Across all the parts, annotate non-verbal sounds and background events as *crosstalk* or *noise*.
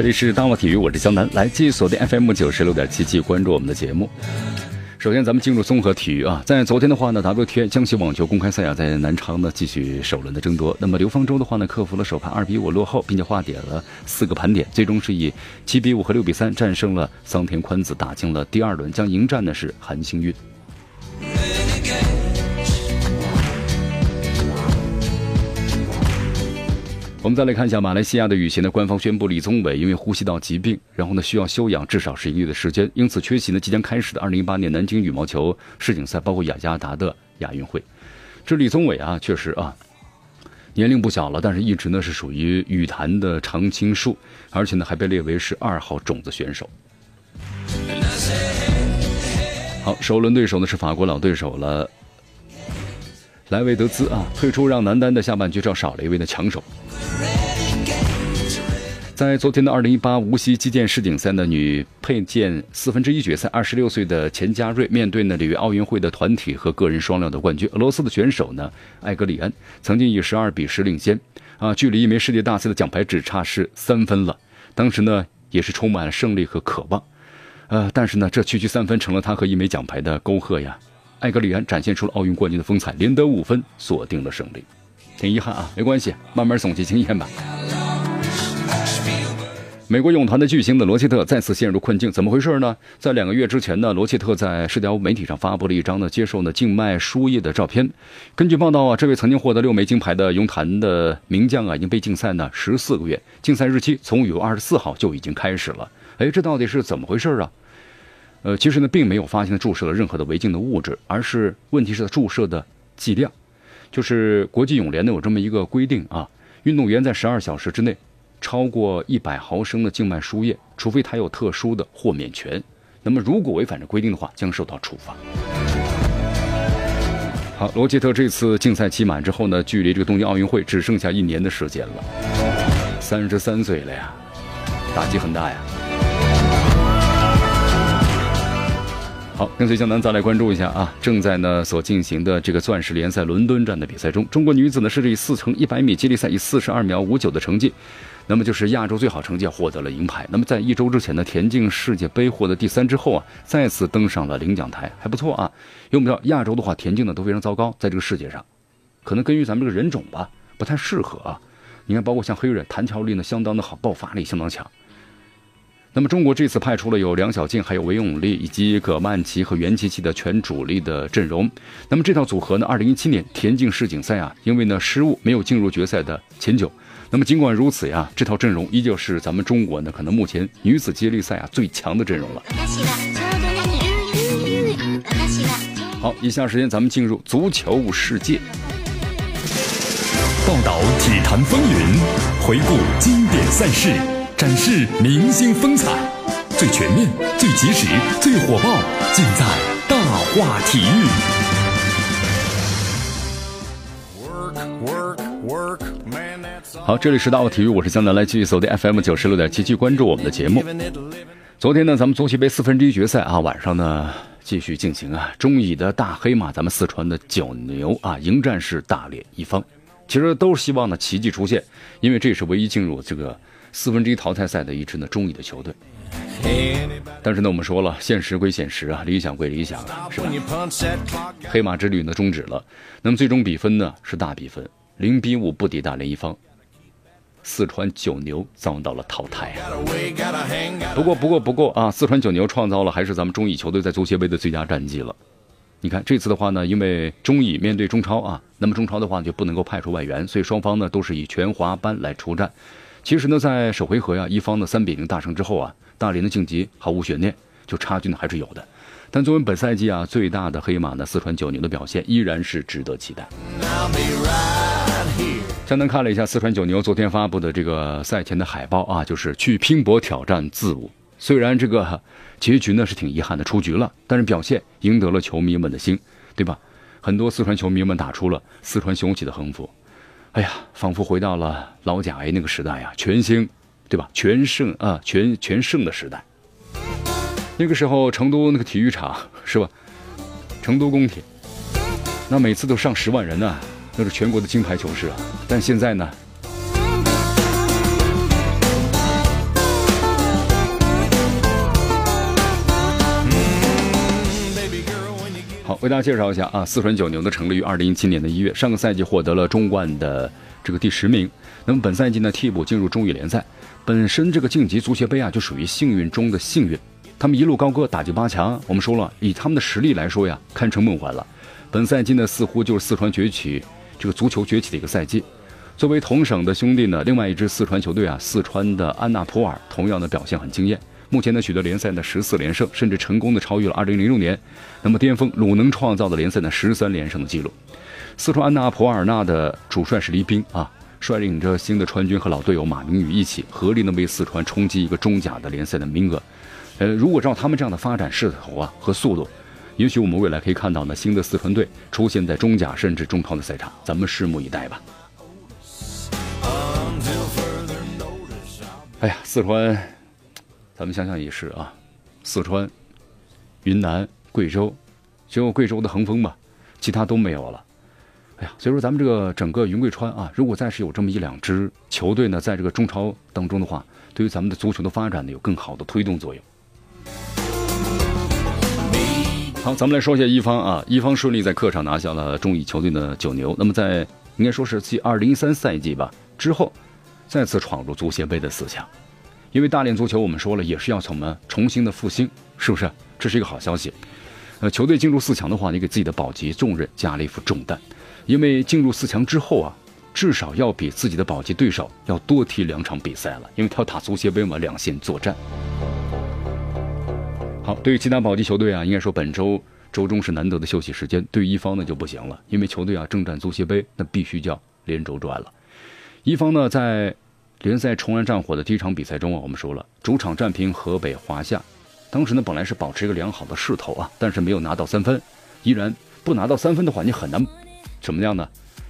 这里是大漠体育，我是江南，来继续锁定 FM 九十六点七，继续关注我们的节目。首先，咱们进入综合体育啊，在昨天的话呢，WTA 江西网球公开赛啊，在南昌呢继续首轮的争夺。那么刘方舟的话呢，克服了首盘二比五落后，并且化解了四个盘点，最终是以七比五和六比三战胜了桑田宽子，打进了第二轮，将迎战的是韩星运。我们再来看一下马来西亚的羽协呢，官方宣布李宗伟因为呼吸道疾病，然后呢需要休养至少是一个月的时间，因此缺席呢即将开始的二零一八年南京羽毛球世锦赛，包括雅加达的亚运会。这李宗伟啊，确实啊，年龄不小了，但是一直呢是属于羽坛的常青树，而且呢还被列为是二号种子选手。好，首轮对手呢是法国老对手了，莱维德兹啊，退出让男单的下半局少少了一位的强手。在昨天的二零一八无锡击剑世锦赛的女佩剑四分之一决赛，二十六岁的钱嘉瑞面对呢里约奥运会的团体和个人双料的冠军俄罗斯的选手呢艾格里安，曾经以十二比十领先，啊，距离一枚世界大赛的奖牌只差是三分了。当时呢也是充满了胜利和渴望，呃，但是呢这区区三分成了他和一枚奖牌的沟壑呀。艾格里安展现出了奥运冠军的风采，连得五分，锁定了胜利。挺遗憾啊，没关系，慢慢总结经验吧。美国泳坛的巨星的罗切特再次陷入困境，怎么回事呢？在两个月之前呢，罗切特在社交媒体上发布了一张呢接受呢静脉输液的照片。根据报道啊，这位曾经获得六枚金牌的泳坛的名将啊，已经被禁赛呢十四个月，禁赛日期从五月二十四号就已经开始了。哎，这到底是怎么回事啊？呃，其实呢，并没有发现注射了任何的违禁的物质，而是问题是注射的剂量。就是国际泳联呢有这么一个规定啊，运动员在十二小时之内。超过一百毫升的静脉输液，除非他有特殊的豁免权，那么如果违反这规定的话，将受到处罚。好，罗杰特这次竞赛期满之后呢，距离这个东京奥运会只剩下一年的时间了，三十三岁了呀，打击很大呀。好，跟随江南再来关注一下啊，正在呢所进行的这个钻石联赛伦敦站的比赛中，中国女子呢是以四乘一百米接力赛以四十二秒五九的成绩。那么就是亚洲最好成绩获得了银牌。那么在一周之前的田径世界杯获得第三之后啊，再次登上了领奖台，还不错啊。因为我们知道亚洲的话，田径呢都非常糟糕，在这个世界上，可能根据咱们这个人种吧，不太适合啊。你看，包括像黑人，弹跳力呢相当的好，爆发力相当强。那么中国这次派出了有梁小静、还有韦永丽以及葛曼棋和袁琪琪的全主力的阵容。那么这套组合呢，二零一七年田径世锦赛啊，因为呢失误没有进入决赛的前九。那么尽管如此呀，这套阵容依旧是咱们中国呢可能目前女子接力赛啊最强的阵容了。好，以下时间咱们进入足球世界，报道体坛风云，回顾经典赛事，展示明星风采，最全面、最及时、最火爆，尽在大话体育。好，这里是大话体育，我是江南，来继续锁定 FM 九十六点七，继续关注我们的节目。昨天呢，咱们足协杯四分之一决赛啊，晚上呢继续进行啊。中乙的大黑马，咱们四川的九牛啊，迎战是大连一方。其实都是希望呢奇迹出现，因为这是唯一进入这个四分之一淘汰赛的一支呢中乙的球队。但是呢，我们说了，现实归现实啊，理想归理想，是吧？黑马之旅呢终止了，那么最终比分呢是大比分，零比五不敌大连一方。四川九牛遭到了淘汰！不过，不过，不过啊！四川九牛创造了还是咱们中乙球队在足协杯的最佳战绩了。你看这次的话呢，因为中乙面对中超啊，那么中超的话就不能够派出外援，所以双方呢都是以全华班来出战。其实呢，在首回合呀，一方的三比零大胜之后啊，大连的晋级毫无悬念，就差距呢还是有的。但作为本赛季啊最大的黑马呢，四川九牛的表现依然是值得期待。江南看了一下四川九牛昨天发布的这个赛前的海报啊，就是去拼搏挑战自我虽然这个结局呢是挺遗憾的，出局了，但是表现赢得了球迷们的心，对吧？很多四川球迷们打出了四川雄起的横幅。哎呀，仿佛回到了老甲 A 那个时代呀，全兴，对吧？全盛啊，全全盛的时代。那个时候，成都那个体育场是吧？成都工体，那每次都上十万人呢，那是全国的金牌球市啊。但现在呢？为大家介绍一下啊，四川九牛呢成立于二零一七年的一月，上个赛季获得了中冠的这个第十名。那么本赛季呢，替补进入中乙联赛。本身这个晋级足协杯啊，就属于幸运中的幸运。他们一路高歌，打进八强。我们说了，以他们的实力来说呀，堪称梦幻了。本赛季呢，似乎就是四川崛起，这个足球崛起的一个赛季。作为同省的兄弟呢，另外一支四川球队啊，四川的安纳普尔同样的表现很惊艳。目前呢，取得联赛的十四连胜，甚至成功的超越了2006年那么巅峰鲁能创造的联赛的十三连胜的记录。四川安纳普尔纳的主帅是黎兵啊，率领着新的川军和老队友马明宇一起合力呢为四川冲击一个中甲的联赛的名额。呃，如果照他们这样的发展势头啊和速度，也许我们未来可以看到呢新的四川队出现在中甲甚至中超的赛场，咱们拭目以待吧。哎呀，四川。咱们想想也是啊，四川、云南、贵州，只有贵州的恒丰吧，其他都没有了。哎呀，所以说咱们这个整个云贵川啊，如果再是有这么一两支球队呢，在这个中超当中的话，对于咱们的足球的发展呢，有更好的推动作用。好，咱们来说一下一方啊，一方顺利在客场拿下了中乙球队的九牛。那么在应该说是继二零一三赛季吧之后，再次闯入足协杯的四强。因为大连足球，我们说了也是要从我们重新的复兴，是不是？这是一个好消息。呃，球队进入四强的话，你给自己的保级重任加了一副重担，因为进入四强之后啊，至少要比自己的保级对手要多踢两场比赛了，因为他要打足协杯嘛，两线作战。好，对于其他保级球队啊，应该说本周周中是难得的休息时间，对于一方呢就不行了，因为球队啊正战足协杯，那必须叫连轴转了。一方呢在。联赛重燃战火的第一场比赛中啊，我们说了，主场战平河北华夏，当时呢本来是保持一个良好的势头啊，但是没有拿到三分，依然不拿到三分的话，你很难怎么样呢？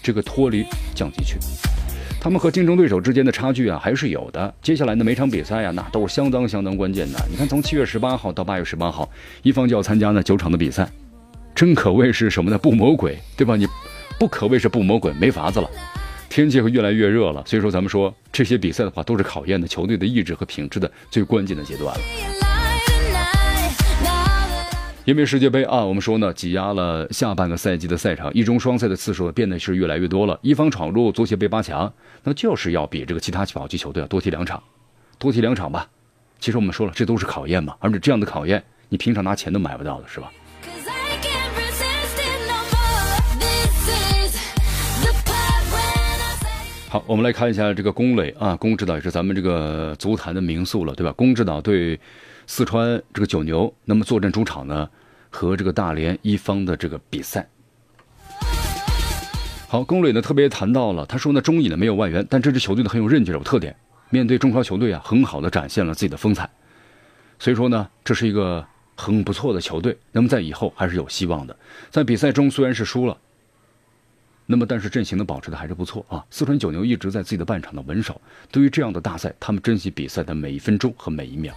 这个脱离降级区，他们和竞争对手之间的差距啊还是有的。接下来的每场比赛呀，那都是相当相当关键的。你看，从七月十八号到八月十八号，一方就要参加呢九场的比赛，真可谓是什么呢？不魔鬼，对吧？你不可谓是不魔鬼，没法子了。天气会越来越热了，所以说咱们说这些比赛的话，都是考验的球队的意志和品质的最关键的阶段了。因为世界杯啊，我们说呢，挤压了下半个赛季的赛场，一中双赛的次数变得是越来越多了。一方闯入足协杯八强，那就是要比这个其他保级球队要多踢两场，多踢两场吧。其实我们说了，这都是考验嘛，而且这样的考验，你平常拿钱都买不到的，是吧？好，我们来看一下这个龚磊啊，龚指导也是咱们这个足坛的名宿了，对吧？龚指导对四川这个九牛，那么坐镇主场呢，和这个大连一方的这个比赛。好，龚磊呢特别谈到了，他说呢，中乙呢没有外援，但这支球队呢很有韧劲，有特点，面对中超球队啊，很好的展现了自己的风采。所以说呢，这是一个很不错的球队，那么在以后还是有希望的。在比赛中虽然是输了。那么，但是阵型呢保持的还是不错啊。四川九牛一直在自己的半场的稳守。对于这样的大赛，他们珍惜比赛的每一分钟和每一秒。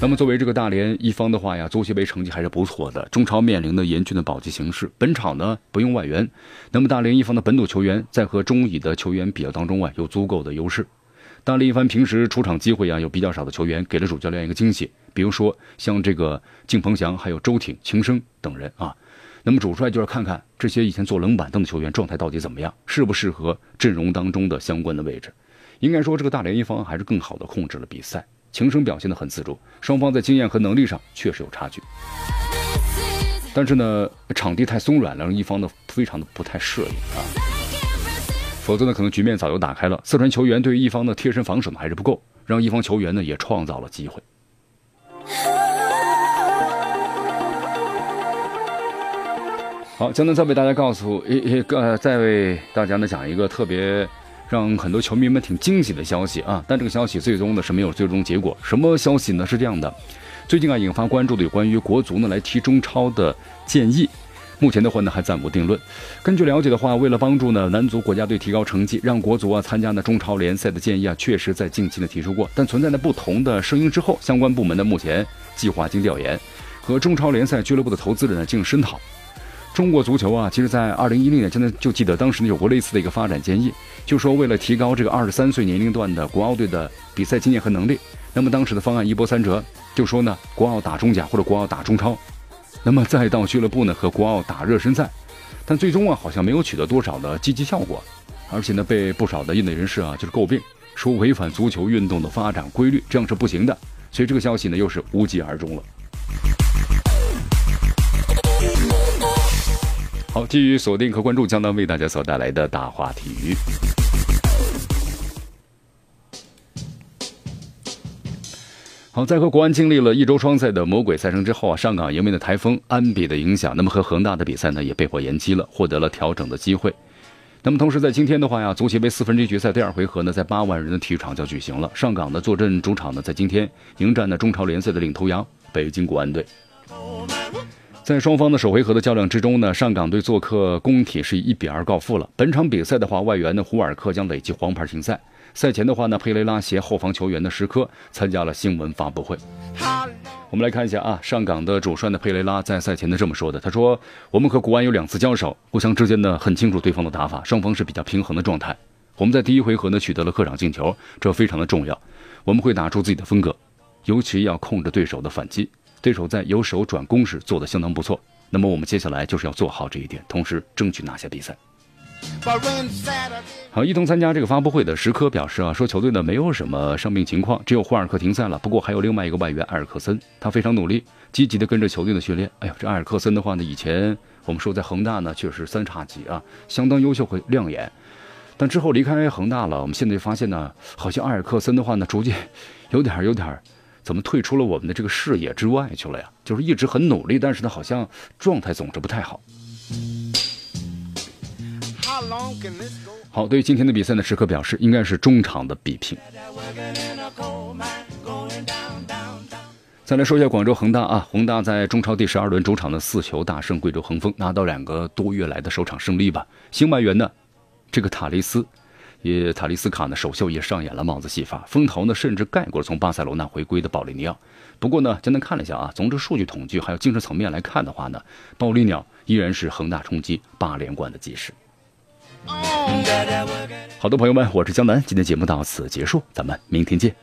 那么，作为这个大连一方的话呀，足协杯成绩还是不错的。中超面临的严峻的保级形势，本场呢不用外援，那么大连一方的本土球员在和中乙的球员比较当中啊，有足够的优势。大连一方平时出场机会啊有比较少的球员，给了主教练一个惊喜。比如说像这个敬鹏翔、还有周挺、秦升等人啊。那么主帅就是看看这些以前坐冷板凳的球员状态到底怎么样，适不适合阵容当中的相关的位置。应该说，这个大连一方还是更好的控制了比赛，情声表现的很自主。双方在经验和能力上确实有差距，但是呢，场地太松软了，让一方呢非常的不太适应啊。否则呢，可能局面早就打开了。四川球员对于一方的贴身防守呢还是不够，让一方球员呢也创造了机会。好，江南再为大家告诉一一个，再为大家呢讲一个特别让很多球迷们挺惊喜的消息啊。但这个消息最终呢是没有最终结果。什么消息呢？是这样的，最近啊引发关注的有关于国足呢来踢中超的建议。目前的话呢，还暂无定论。根据了解的话，为了帮助呢男足国家队提高成绩，让国足啊参加呢中超联赛的建议啊，确实在近期呢提出过。但存在呢不同的声音之后，相关部门呢目前计划经调研，和中超联赛俱乐部的投资人呢进行深讨。中国足球啊，其实在二零一六年，真的就记得当时呢有过类似的一个发展建议，就说为了提高这个二十三岁年龄段的国奥队的比赛经验和能力，那么当时的方案一波三折，就说呢国奥打中甲或者国奥打中超。那么再到俱乐部呢和国奥打热身赛，但最终啊好像没有取得多少的积极效果，而且呢被不少的业内人士啊就是诟病，说违反足球运动的发展规律，这样是不行的。所以这个消息呢又是无疾而终了。好，继续锁定和关注江南为大家所带来的大话体育。好，在和国安经历了一周双赛的魔鬼赛程之后啊，上港迎面的台风安比的影响，那么和恒大的比赛呢也被迫延期了，获得了调整的机会。那么同时在今天的话呀，足协杯四分之一决赛第二回合呢，在八万人的体育场就举行了。上港的坐镇主场呢，在今天迎战呢中超联赛的领头羊北京国安队。在双方的首回合的较量之中呢，上港队做客工体是一比二告负了。本场比赛的话，外援的胡尔克将累计黄牌停赛。赛前的话呢，佩雷拉携后防球员的石科参加了新闻发布会。我们来看一下啊，上港的主帅的佩雷拉在赛前的这么说的：“他说，我们和国安有两次交手，互相之间呢很清楚对方的打法，双方是比较平衡的状态。我们在第一回合呢取得了客场进球，这非常的重要。我们会打出自己的风格，尤其要控制对手的反击。对手在由守转攻时做的相当不错。那么我们接下来就是要做好这一点，同时争取拿下比赛。”好，一同参加这个发布会的石科表示啊，说球队呢没有什么伤病情况，只有霍尔克停赛了。不过还有另外一个外援埃尔克森，他非常努力，积极的跟着球队的训练。哎呦，这埃尔克森的话呢，以前我们说在恒大呢确实三叉戟啊，相当优秀和亮眼。但之后离开恒大了，我们现在发现呢，好像埃尔克森的话呢，逐渐 *laughs* 有点有点怎么退出了我们的这个视野之外去了呀？就是一直很努力，但是他好像状态总是不太好。好，对于今天的比赛呢，时刻表示应该是中场的比拼。再来说一下广州恒大啊，恒大在中超第十二轮主场的四球大胜贵州恒丰，拿到两个多月来的首场胜利吧。新外援呢，这个塔雷斯，也塔利斯卡呢首秀也上演了帽子戏法，风头呢甚至盖过了从巴塞罗那回归的保利尼奥。不过呢，简单看了一下啊，从这数据统计还有精神层面来看的话呢，暴力鸟依然是恒大冲击八连冠的基石。好的朋友们，我是江南，今天节目到此结束，咱们明天见。